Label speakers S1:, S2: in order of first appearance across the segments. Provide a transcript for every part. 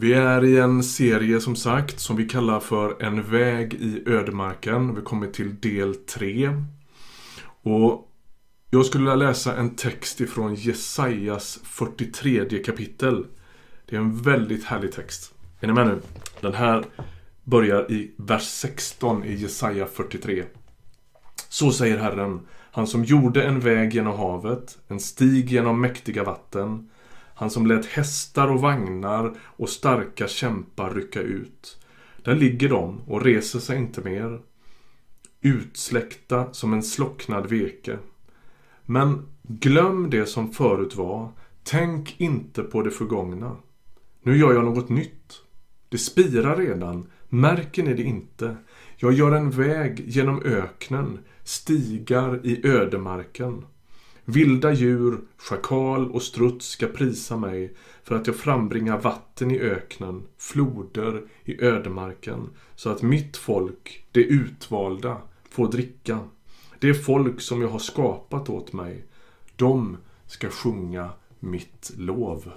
S1: Vi är i en serie som sagt som vi kallar för En väg i ödemarken. Vi kommer till del 3. Och jag skulle vilja läsa en text ifrån Jesajas 43 kapitel. Det är en väldigt härlig text. Är ni med nu? Den här börjar i vers 16 i Jesaja 43. Så säger Herren, han som gjorde en väg genom havet, en stig genom mäktiga vatten, han som lät hästar och vagnar och starka kämpar rycka ut. Där ligger de och reser sig inte mer. Utsläckta som en slocknad veke. Men glöm det som förut var. Tänk inte på det förgångna. Nu gör jag något nytt. Det spirar redan. Märker ni det inte? Jag gör en väg genom öknen, stigar i ödemarken. Vilda djur, schakal och struts ska prisa mig för att jag frambringar vatten i öknen, floder i ödemarken, så att mitt folk, det utvalda, får dricka. Det folk som jag har skapat åt mig, de ska sjunga mitt lov.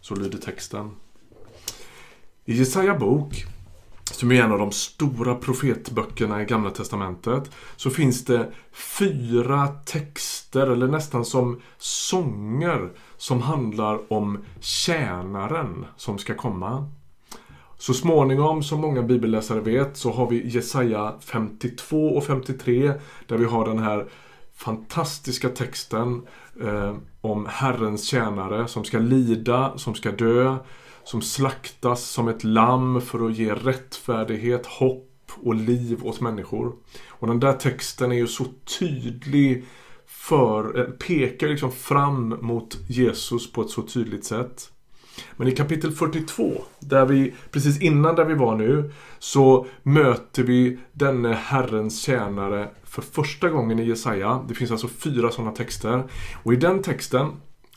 S1: Så lyder texten. I Jesaja bok som är en av de stora profetböckerna i Gamla Testamentet, så finns det fyra texter, eller nästan som sånger, som handlar om tjänaren som ska komma. Så småningom, som många bibelläsare vet, så har vi Jesaja 52 och 53, där vi har den här fantastiska texten eh, om Herrens tjänare som ska lida, som ska dö, som slaktas som ett lamm för att ge rättfärdighet, hopp och liv åt människor. Och den där texten är ju så tydlig för, eh, pekar liksom fram mot Jesus på ett så tydligt sätt. Men i kapitel 42, där vi, precis innan där vi var nu, så möter vi denne Herrens tjänare för första gången i Jesaja. Det finns alltså fyra sådana texter. Och i den texten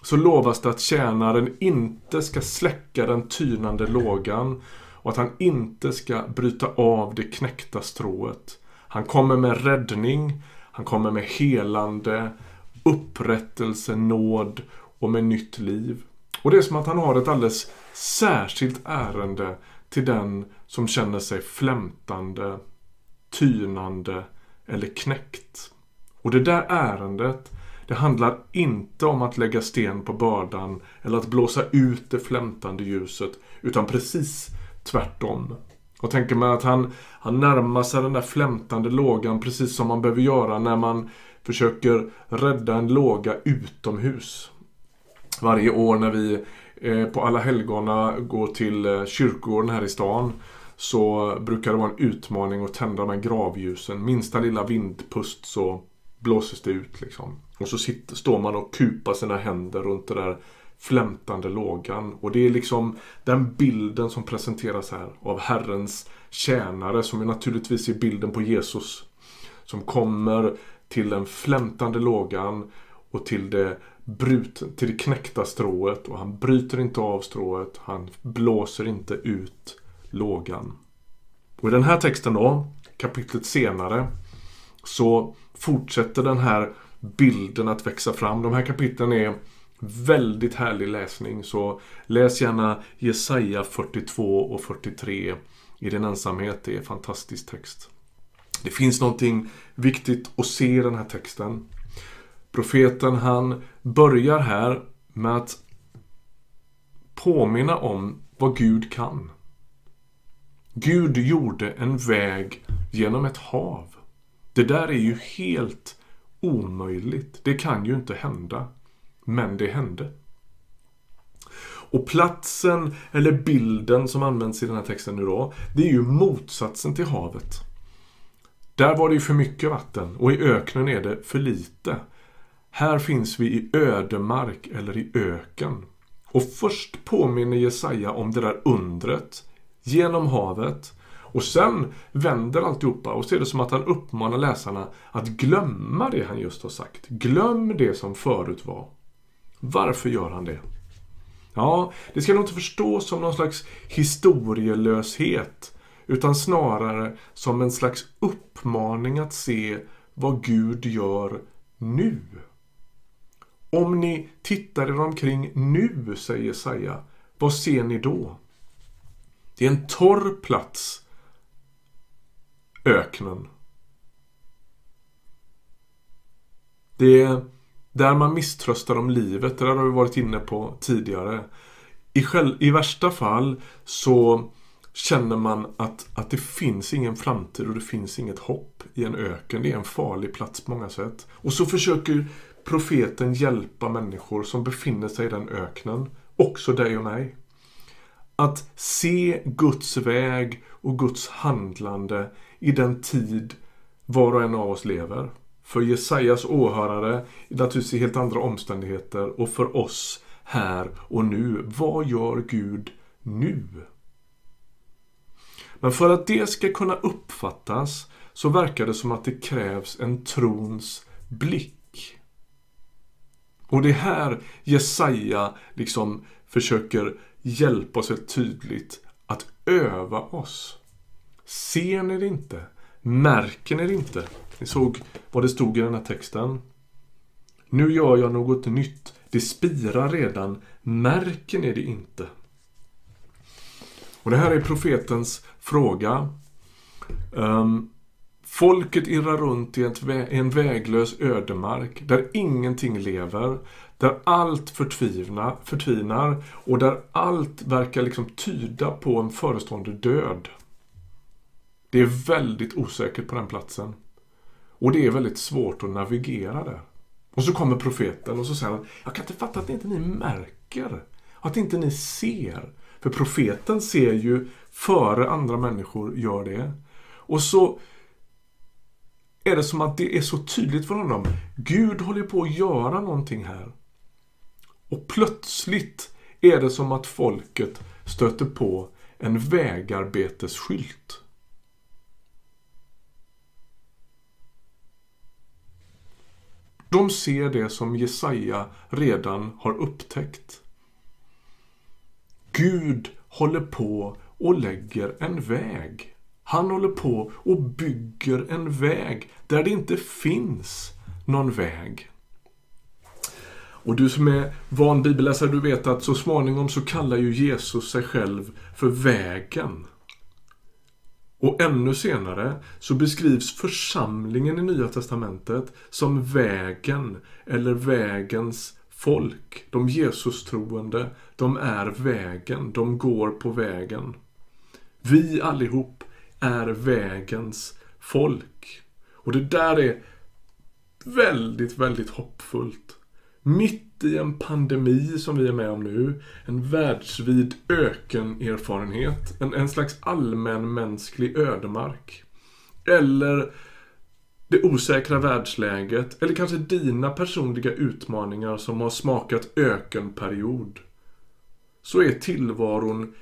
S1: så lovas det att tjänaren inte ska släcka den tynande lågan och att han inte ska bryta av det knäckta strået. Han kommer med räddning, han kommer med helande, upprättelse, nåd och med nytt liv. Och det är som att han har ett alldeles särskilt ärende till den som känner sig flämtande, tynande eller knäckt. Och det där ärendet det handlar inte om att lägga sten på bördan eller att blåsa ut det flämtande ljuset utan precis tvärtom. Och tänker mig att han, han närmar sig den där flämtande lågan precis som man behöver göra när man försöker rädda en låga utomhus. Varje år när vi eh, på alla helgona går till eh, kyrkogården här i stan så brukar det vara en utmaning att tända de här gravljusen. Minsta lilla vindpust så blåses det ut liksom. Och så sitter, står man och kupar sina händer runt det där flämtande lågan. Och det är liksom den bilden som presenteras här av Herrens tjänare som naturligtvis är bilden på Jesus. Som kommer till den flämtande lågan och till det, brut, till det knäckta strået. Och han bryter inte av strået, han blåser inte ut lågan. Och i den här texten då, kapitlet senare, så fortsätter den här bilden att växa fram. De här kapitlen är väldigt härlig läsning så läs gärna Jesaja 42 och 43 i din ensamhet. Det är fantastisk text. Det finns någonting viktigt att se i den här texten. Profeten han börjar här med att påminna om vad Gud kan. Gud gjorde en väg genom ett hav. Det där är ju helt omöjligt. Det kan ju inte hända. Men det hände. Och platsen, eller bilden som används i den här texten nu då, det är ju motsatsen till havet. Där var det ju för mycket vatten och i öknen är det för lite. Här finns vi i ödemark eller i öken. Och först påminner Jesaja om det där undret genom havet och sen vänder alltihopa och ser det som att han uppmanar läsarna att glömma det han just har sagt. Glöm det som förut var. Varför gör han det? Ja, det ska nog inte förstås som någon slags historielöshet utan snarare som en slags uppmaning att se vad Gud gör nu. Om ni tittar er omkring nu, säger Jesaja, vad ser ni då? Det är en torr plats. Öknen. Det är där man misströstar om livet. Det där har vi varit inne på tidigare. I, själv, I värsta fall så känner man att, att det finns ingen framtid och det finns inget hopp i en öken. Det är en farlig plats på många sätt. Och så försöker profeten hjälpa människor som befinner sig i den öknen. Också dig och mig. Att se Guds väg och Guds handlande i den tid var och en av oss lever. För Jesajas åhörare naturligtvis i helt andra omständigheter och för oss här och nu. Vad gör Gud nu? Men för att det ska kunna uppfattas så verkar det som att det krävs en trons blick. Och det är här Jesaja liksom försöker hjälpa oss tydligt att öva oss. Ser ni det inte? Märker ni det inte? Ni såg vad det stod i den här texten. Nu gör jag något nytt. Det spirar redan. Märker ni det inte? Och det här är profetens fråga. Um, folket irrar runt i en väglös ödemark där ingenting lever. Där allt förtvivna, förtvinar och där allt verkar liksom tyda på en förestående död. Det är väldigt osäkert på den platsen. Och det är väldigt svårt att navigera där. Och så kommer profeten och så säger han, jag kan inte fatta att inte ni märker. Att inte ni ser. För profeten ser ju före andra människor gör det. Och så är det som att det är så tydligt för honom. Gud håller på att göra någonting här. Och plötsligt är det som att folket stöter på en vägarbetesskylt. De ser det som Jesaja redan har upptäckt. Gud håller på och lägger en väg. Han håller på och bygger en väg där det inte finns någon väg. Och du som är van bibelläsare, du vet att så småningom så kallar ju Jesus sig själv för vägen. Och ännu senare så beskrivs församlingen i Nya Testamentet som vägen eller vägens folk. De Jesus-troende, de är vägen, de går på vägen. Vi allihop är vägens folk. Och det där är väldigt, väldigt hoppfullt. Mitt i en pandemi som vi är med om nu, en världsvid ökenerfarenhet, en, en slags allmänmänsklig ödemark. Eller det osäkra världsläget, eller kanske dina personliga utmaningar som har smakat ökenperiod. Så är tillvaron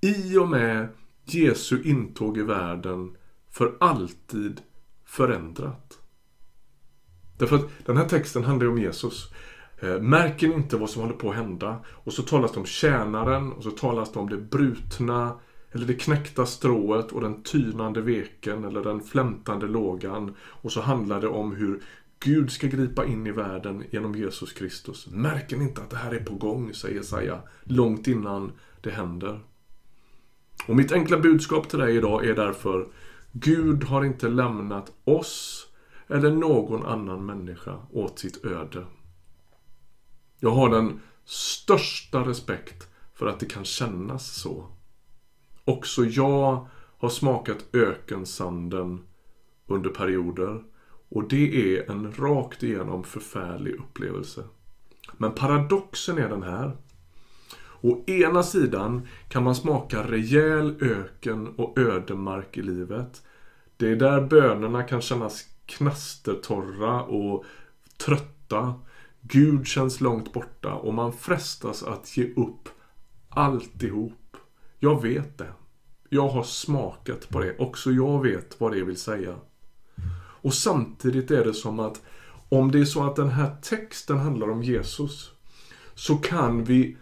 S1: i och med Jesu intåg i världen för alltid förändrat. Därför att den här texten handlar ju om Jesus. Eh, märker ni inte vad som håller på att hända? Och så talas det om tjänaren och så talas det om det brutna eller det knäckta strået och den tynande veken eller den flämtande lågan. Och så handlar det om hur Gud ska gripa in i världen genom Jesus Kristus. Märker ni inte att det här är på gång, säger Jesaja, långt innan det händer. Och mitt enkla budskap till dig idag är därför Gud har inte lämnat oss eller någon annan människa åt sitt öde. Jag har den största respekt för att det kan kännas så. Också jag har smakat ökensanden under perioder och det är en rakt igenom förfärlig upplevelse. Men paradoxen är den här. Å ena sidan kan man smaka rejäl öken och ödemark i livet. Det är där bönerna kan kännas knastertorra och trötta. Gud känns långt borta och man frestas att ge upp alltihop. Jag vet det. Jag har smakat på det. Också jag vet vad det vill säga. Och samtidigt är det som att om det är så att den här texten handlar om Jesus så kan vi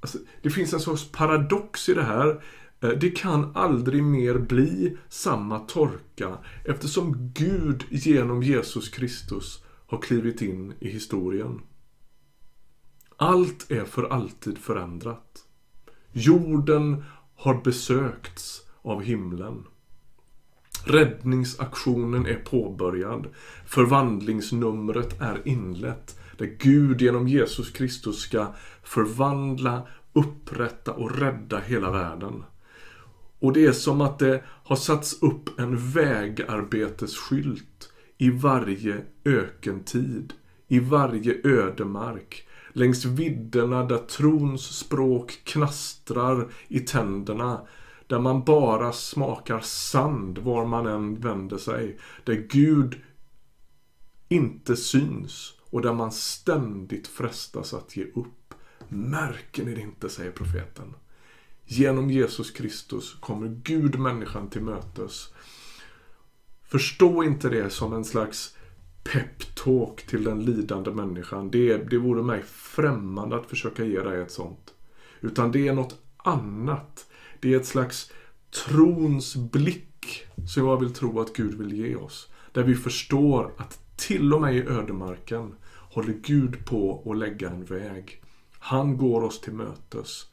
S1: alltså, Det finns en sorts paradox i det här. Eh, det kan aldrig mer bli samma torka eftersom Gud genom Jesus Kristus har klivit in i historien. Allt är för alltid förändrat. Jorden har besökts av himlen. Räddningsaktionen är påbörjad. Förvandlingsnumret är inlett. Där Gud genom Jesus Kristus ska förvandla, upprätta och rädda hela världen. Och det är som att det har satts upp en vägarbetesskylt i varje ökentid, i varje ödemark, längs vidderna där trons språk knastrar i tänderna, där man bara smakar sand var man än vänder sig, där Gud inte syns och där man ständigt frestas att ge upp. Märker ni det inte, säger profeten. Genom Jesus Kristus kommer Gud människan till mötes. Förstå inte det som en slags peptalk till den lidande människan. Det, det vore mig främmande att försöka ge dig ett sånt. Utan det är något annat. Det är ett slags trons blick som jag vill tro att Gud vill ge oss. Där vi förstår att till och med i ödemarken håller Gud på att lägga en väg. Han går oss till mötes.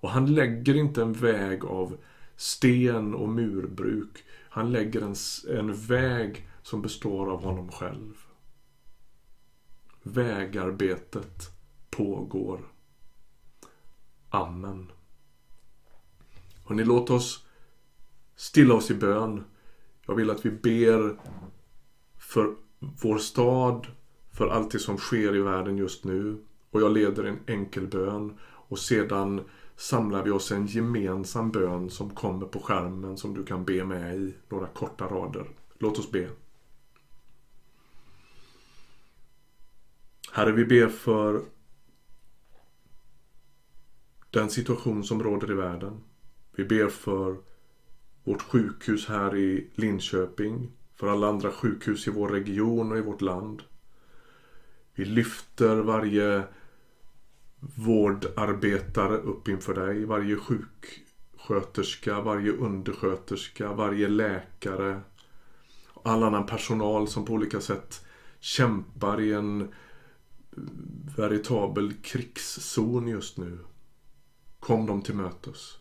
S1: Och han lägger inte en väg av sten och murbruk. Han lägger en, en väg som består av honom själv. Vägarbetet pågår. Amen. Hörrni, låt oss stilla oss i bön. Jag vill att vi ber för vår stad, för allt det som sker i världen just nu. Och jag leder en enkel bön och sedan samlar vi oss en gemensam bön som kommer på skärmen som du kan be med i några korta rader. Låt oss be. Herre, vi ber för den situation som råder i världen. Vi ber för vårt sjukhus här i Linköping, för alla andra sjukhus i vår region och i vårt land. Vi lyfter varje vårdarbetare upp inför dig. Varje sjuksköterska, varje undersköterska, varje läkare. All annan personal som på olika sätt kämpar i en veritabel krigszon just nu. Kom dem till mötes.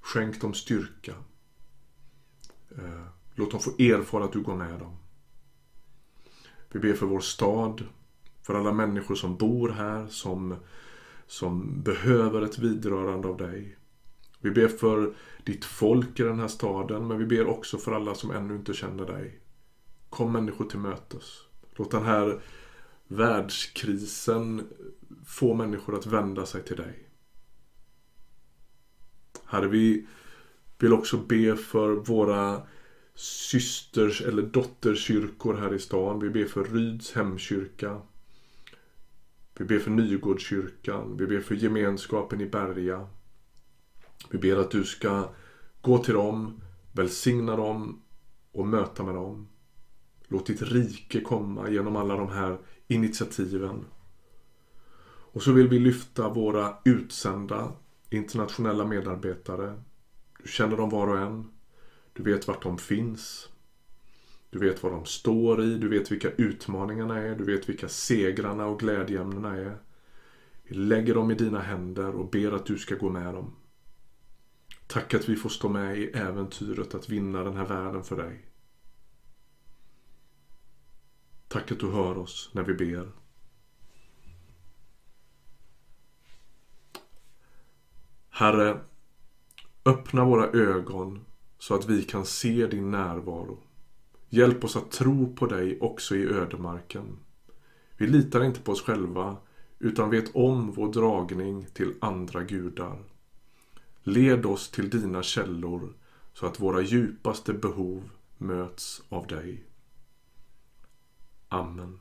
S1: Skänk dem styrka. Eh, låt dem få erfara att du går med dem. Vi ber för vår stad, för alla människor som bor här, som, som behöver ett vidrörande av dig. Vi ber för ditt folk i den här staden, men vi ber också för alla som ännu inte känner dig. Kom människor till mötes. Låt den här världskrisen få människor att vända sig till dig. Herre, vi vill också be för våra systers eller dotterkyrkor här i stan. Vi ber för Ryds hemkyrka. Vi ber för Nygårdskyrkan. Vi ber för gemenskapen i Berga. Vi ber att du ska gå till dem, välsigna dem och möta med dem. Låt ditt rike komma genom alla de här initiativen. Och så vill vi lyfta våra utsända internationella medarbetare. Du känner dem var och en. Du vet vart de finns. Du vet vad de står i, du vet vilka utmaningarna är, du vet vilka segrarna och glädjeämnena är. Vi lägger dem i dina händer och ber att du ska gå med dem. Tack att vi får stå med i äventyret att vinna den här världen för dig. Tack att du hör oss när vi ber. Herre, öppna våra ögon så att vi kan se din närvaro. Hjälp oss att tro på dig också i ödemarken. Vi litar inte på oss själva utan vet om vår dragning till andra gudar. Led oss till dina källor så att våra djupaste behov möts av dig. Amen.